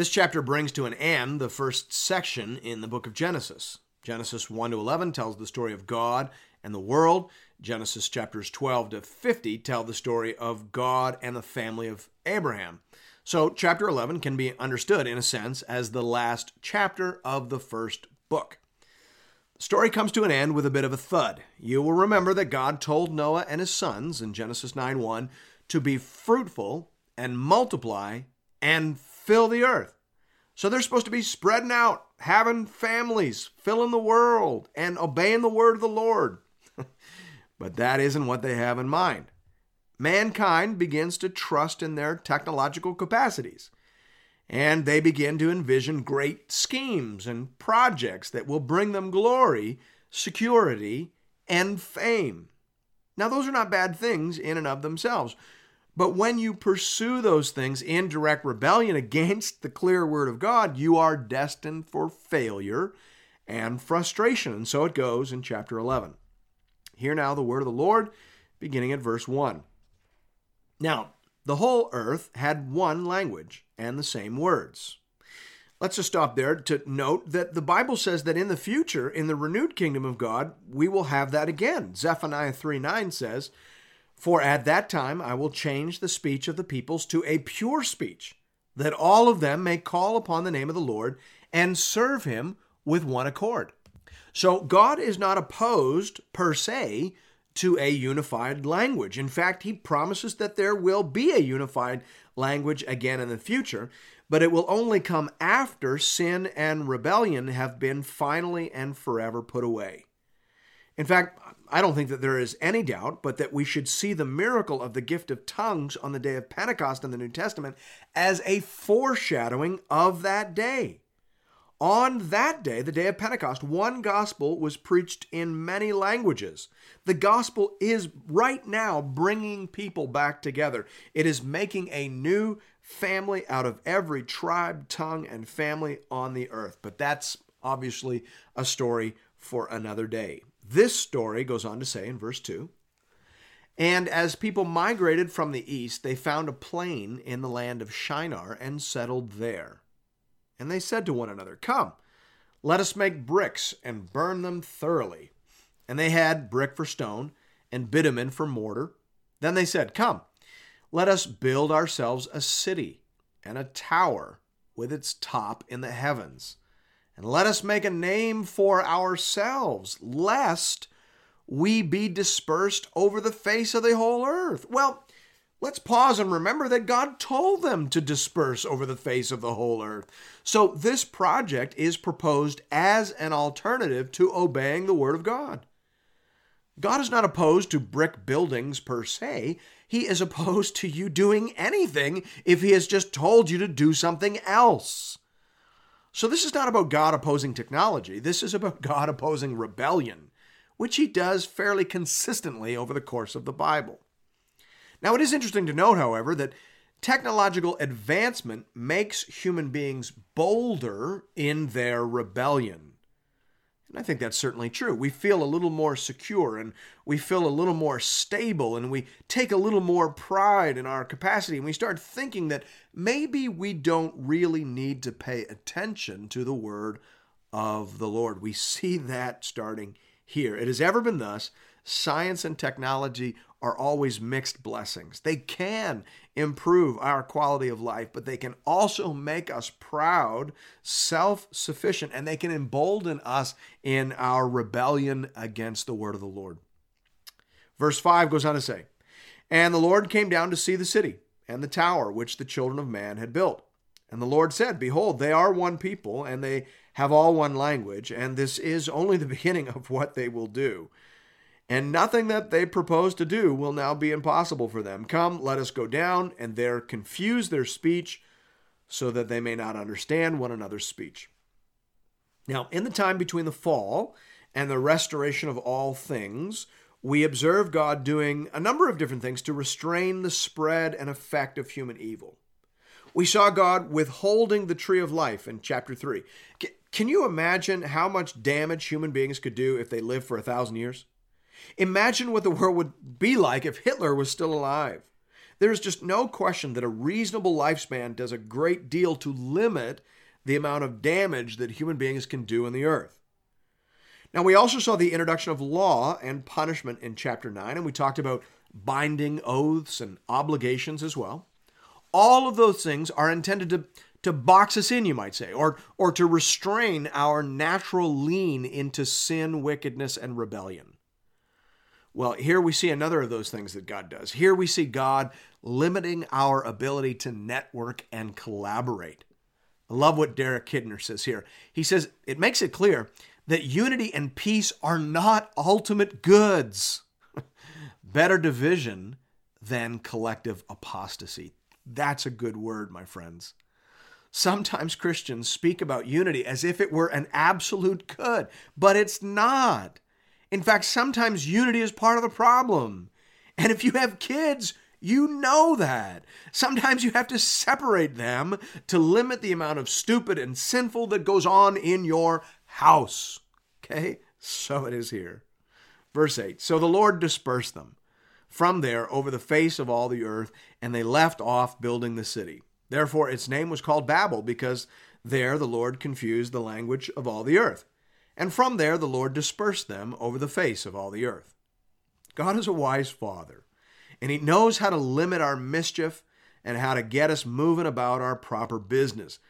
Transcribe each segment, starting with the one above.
This chapter brings to an end the first section in the book of Genesis. Genesis 1 to 11 tells the story of God and the world. Genesis chapters 12 to 50 tell the story of God and the family of Abraham. So, chapter 11 can be understood, in a sense, as the last chapter of the first book. The story comes to an end with a bit of a thud. You will remember that God told Noah and his sons in Genesis 9 1 to be fruitful and multiply and fill the earth. So they're supposed to be spreading out, having families, filling the world, and obeying the word of the Lord. but that isn't what they have in mind. Mankind begins to trust in their technological capacities, and they begin to envision great schemes and projects that will bring them glory, security, and fame. Now, those are not bad things in and of themselves. But when you pursue those things in direct rebellion against the clear word of God, you are destined for failure and frustration. And so it goes in chapter 11. Hear now the word of the Lord, beginning at verse 1. Now, the whole earth had one language and the same words. Let's just stop there to note that the Bible says that in the future, in the renewed kingdom of God, we will have that again. Zephaniah 3 9 says, for at that time I will change the speech of the peoples to a pure speech, that all of them may call upon the name of the Lord and serve him with one accord. So God is not opposed per se to a unified language. In fact, he promises that there will be a unified language again in the future, but it will only come after sin and rebellion have been finally and forever put away. In fact, I don't think that there is any doubt, but that we should see the miracle of the gift of tongues on the day of Pentecost in the New Testament as a foreshadowing of that day. On that day, the day of Pentecost, one gospel was preached in many languages. The gospel is right now bringing people back together. It is making a new family out of every tribe, tongue, and family on the earth. But that's obviously a story for another day. This story goes on to say in verse 2 And as people migrated from the east, they found a plain in the land of Shinar and settled there. And they said to one another, Come, let us make bricks and burn them thoroughly. And they had brick for stone and bitumen for mortar. Then they said, Come, let us build ourselves a city and a tower with its top in the heavens and let us make a name for ourselves, lest we be dispersed over the face of the whole earth. Well, let's pause and remember that God told them to disperse over the face of the whole earth. So this project is proposed as an alternative to obeying the Word of God. God is not opposed to brick buildings per se. He is opposed to you doing anything if He has just told you to do something else. So this is not about God opposing technology. This is about God opposing rebellion, which he does fairly consistently over the course of the Bible. Now, it is interesting to note, however, that technological advancement makes human beings bolder in their rebellion. And I think that's certainly true. We feel a little more secure and we feel a little more stable and we take a little more pride in our capacity and we start thinking that maybe we don't really need to pay attention to the word of the Lord. We see that starting here. It has ever been thus. Science and technology are always mixed blessings. They can improve our quality of life, but they can also make us proud, self sufficient, and they can embolden us in our rebellion against the word of the Lord. Verse 5 goes on to say, And the Lord came down to see the city and the tower which the children of man had built. And the Lord said, Behold, they are one people, and they have all one language, and this is only the beginning of what they will do and nothing that they propose to do will now be impossible for them. Come, let us go down and there confuse their speech, so that they may not understand one another's speech. Now, in the time between the fall and the restoration of all things, we observe God doing a number of different things to restrain the spread and effect of human evil. We saw God withholding the tree of life in chapter 3. Can you imagine how much damage human beings could do if they lived for a thousand years? Imagine what the world would be like if Hitler was still alive. There is just no question that a reasonable lifespan does a great deal to limit the amount of damage that human beings can do in the earth. Now, we also saw the introduction of law and punishment in chapter 9, and we talked about binding oaths and obligations as well. All of those things are intended to, to box us in, you might say, or, or to restrain our natural lean into sin, wickedness, and rebellion. Well, here we see another of those things that God does. Here we see God limiting our ability to network and collaborate. I love what Derek Kidner says here. He says it makes it clear that unity and peace are not ultimate goods. Better division than collective apostasy. That's a good word, my friends. Sometimes Christians speak about unity as if it were an absolute good, but it's not. In fact, sometimes unity is part of the problem. And if you have kids, you know that. Sometimes you have to separate them to limit the amount of stupid and sinful that goes on in your house. Okay? So it is here. Verse 8 So the Lord dispersed them from there over the face of all the earth, and they left off building the city. Therefore, its name was called Babel, because there the Lord confused the language of all the earth. And from there the Lord dispersed them over the face of all the earth. God is a wise Father, and He knows how to limit our mischief and how to get us moving about our proper business.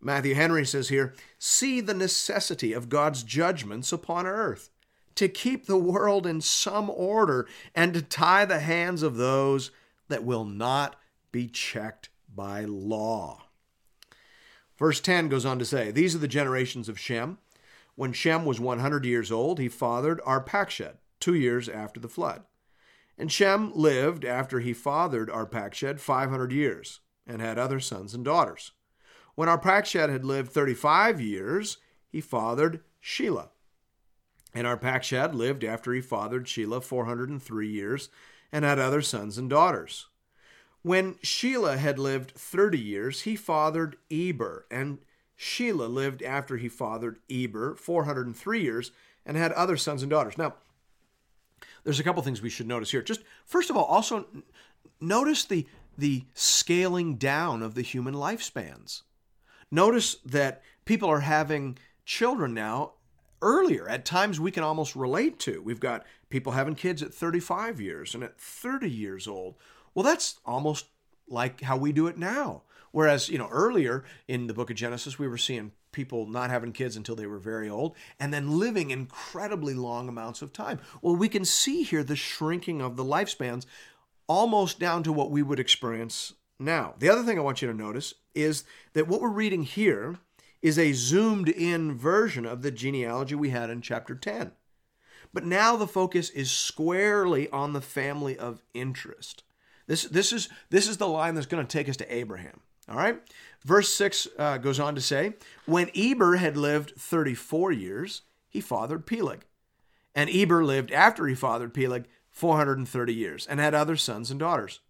Matthew Henry says here See the necessity of God's judgments upon earth, to keep the world in some order and to tie the hands of those that will not be checked by law. Verse 10 goes on to say These are the generations of Shem. When Shem was 100 years old, he fathered Arpachshad, two years after the flood. And Shem lived after he fathered Arpachshad 500 years, and had other sons and daughters. When Arpachshad had lived 35 years, he fathered Shelah. And Arpachshad lived after he fathered Shelah 403 years, and had other sons and daughters. When Shelah had lived 30 years, he fathered Eber, and Shelah lived after he fathered Eber 403 years and had other sons and daughters. Now, there's a couple things we should notice here. Just first of all, also notice the the scaling down of the human lifespans. Notice that people are having children now earlier. At times we can almost relate to. We've got people having kids at 35 years and at 30 years old. Well, that's almost like how we do it now. Whereas, you know, earlier in the book of Genesis, we were seeing people not having kids until they were very old and then living incredibly long amounts of time. Well, we can see here the shrinking of the lifespans almost down to what we would experience now. The other thing I want you to notice is that what we're reading here is a zoomed in version of the genealogy we had in chapter 10. But now the focus is squarely on the family of interest. This, this, is, this is the line that's going to take us to Abraham. All right. Verse 6 uh, goes on to say When Eber had lived 34 years, he fathered Peleg. And Eber lived after he fathered Peleg 430 years and had other sons and daughters.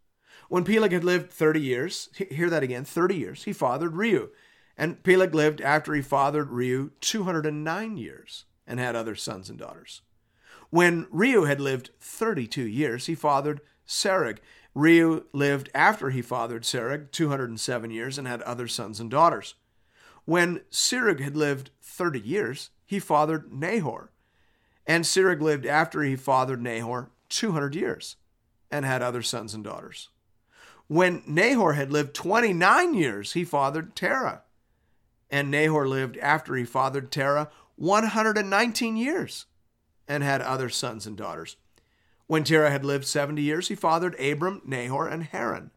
When Peleg had lived 30 years, hear that again 30 years, he fathered Reu. And Peleg lived after he fathered Reu 209 years and had other sons and daughters. When Reu had lived 32 years, he fathered Serug. Reu lived after he fathered Serug 207 years and had other sons and daughters. When Serug had lived 30 years, he fathered Nahor. And Serug lived after he fathered Nahor 200 years and had other sons and daughters. When Nahor had lived 29 years, he fathered Terah. And Nahor lived after he fathered Terah 119 years and had other sons and daughters. When Terah had lived 70 years, he fathered Abram, Nahor, and Haran.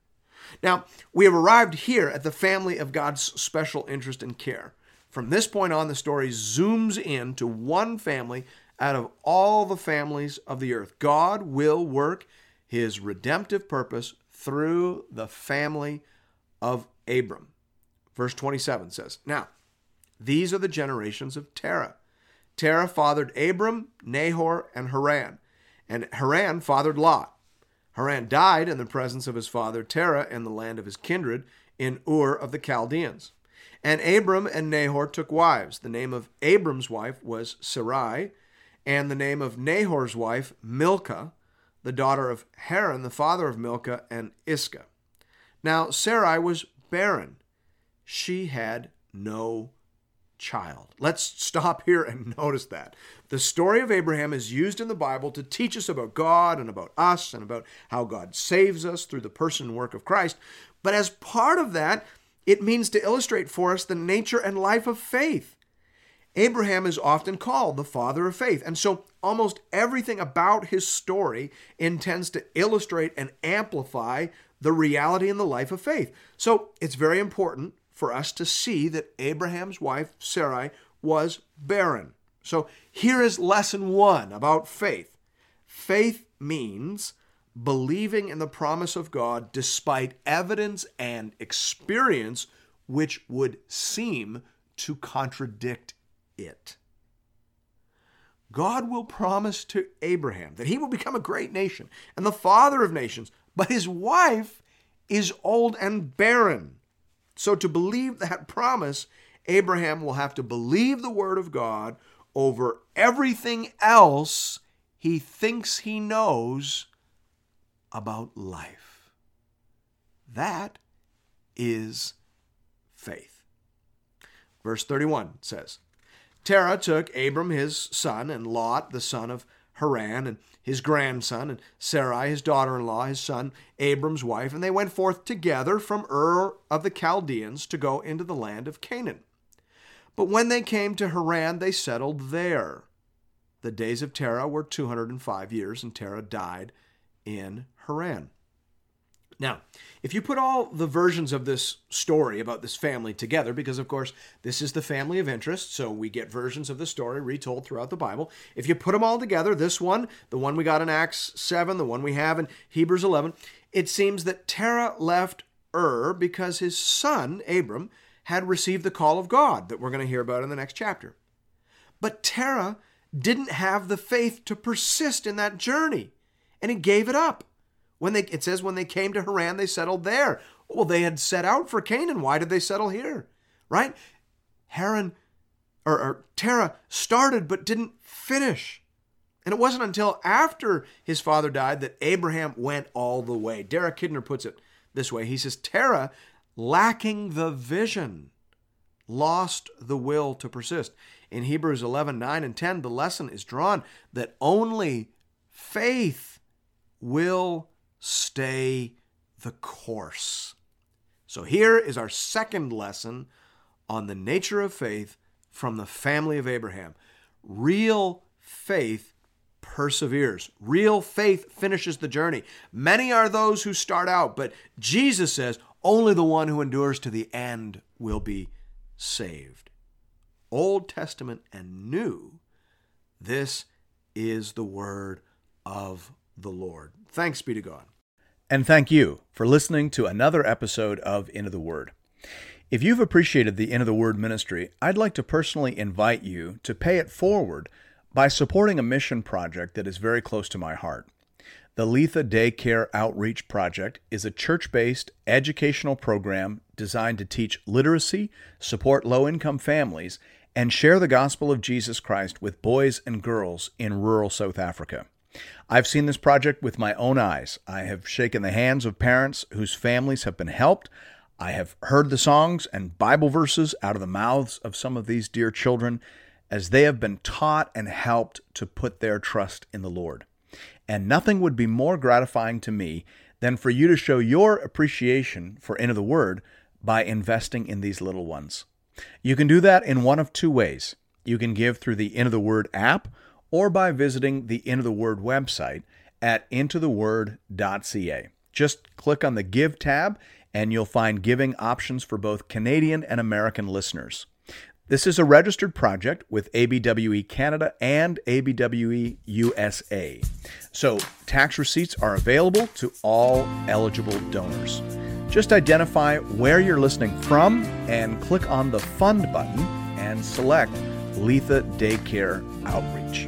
Now, we have arrived here at the family of God's special interest and care. From this point on, the story zooms in to one family out of all the families of the earth. God will work his redemptive purpose through the family of Abram. Verse 27 says, Now, These are the generations of Terah. Terah fathered Abram, Nahor, and Haran. And Haran fathered Lot. Haran died in the presence of his father Terah in the land of his kindred in Ur of the Chaldeans. And Abram and Nahor took wives. The name of Abram's wife was Sarai, and the name of Nahor's wife, Milcah, the daughter of Haran, the father of Milcah and Iscah. Now Sarai was barren. She had no child. Let's stop here and notice that. The story of Abraham is used in the Bible to teach us about God and about us and about how God saves us through the person and work of Christ. But as part of that, it means to illustrate for us the nature and life of faith. Abraham is often called the father of faith, and so almost everything about his story intends to illustrate and amplify the reality in the life of faith. So it's very important for us to see that Abraham's wife, Sarai, was barren. So here is lesson one about faith faith means believing in the promise of God despite evidence and experience which would seem to contradict it. God will promise to Abraham that he will become a great nation and the father of nations, but his wife is old and barren. So, to believe that promise, Abraham will have to believe the word of God over everything else he thinks he knows about life. That is faith. Verse 31 says Terah took Abram his son, and Lot the son of Haran, and his grandson, and Sarai his daughter in law, his son Abram's wife, and they went forth together from Ur of the Chaldeans to go into the land of Canaan. But when they came to Haran, they settled there. The days of Terah were 205 years, and Terah died in Haran. Now, if you put all the versions of this story about this family together, because of course this is the family of interest, so we get versions of the story retold throughout the Bible. If you put them all together, this one, the one we got in Acts 7, the one we have in Hebrews 11, it seems that Terah left Ur because his son, Abram, had received the call of God that we're going to hear about in the next chapter. But Terah didn't have the faith to persist in that journey, and he gave it up. When they it says when they came to Haran, they settled there. Well, they had set out for Canaan. Why did they settle here? Right? Haran or, or Terah started but didn't finish. And it wasn't until after his father died that Abraham went all the way. Derek Kidner puts it this way. He says, Terah, lacking the vision, lost the will to persist. In Hebrews 11, 9, and 10, the lesson is drawn that only faith will stay the course. So here is our second lesson on the nature of faith from the family of Abraham. Real faith perseveres. Real faith finishes the journey. Many are those who start out, but Jesus says only the one who endures to the end will be saved. Old Testament and New, this is the word of the Lord. Thanks be to God. And thank you for listening to another episode of Into the Word. If you've appreciated the Into the Word ministry, I'd like to personally invite you to pay it forward by supporting a mission project that is very close to my heart. The Letha Daycare Outreach Project is a church based educational program designed to teach literacy, support low income families, and share the gospel of Jesus Christ with boys and girls in rural South Africa. I've seen this project with my own eyes. I have shaken the hands of parents whose families have been helped. I have heard the songs and Bible verses out of the mouths of some of these dear children as they have been taught and helped to put their trust in the Lord. And nothing would be more gratifying to me than for you to show your appreciation for Into the Word by investing in these little ones. You can do that in one of two ways. You can give through the Into the Word app or by visiting the Into the Word website at intotheword.ca. Just click on the Give tab and you'll find giving options for both Canadian and American listeners. This is a registered project with ABWE Canada and ABWE USA. So, tax receipts are available to all eligible donors. Just identify where you're listening from and click on the Fund button and select Letha Daycare Outreach.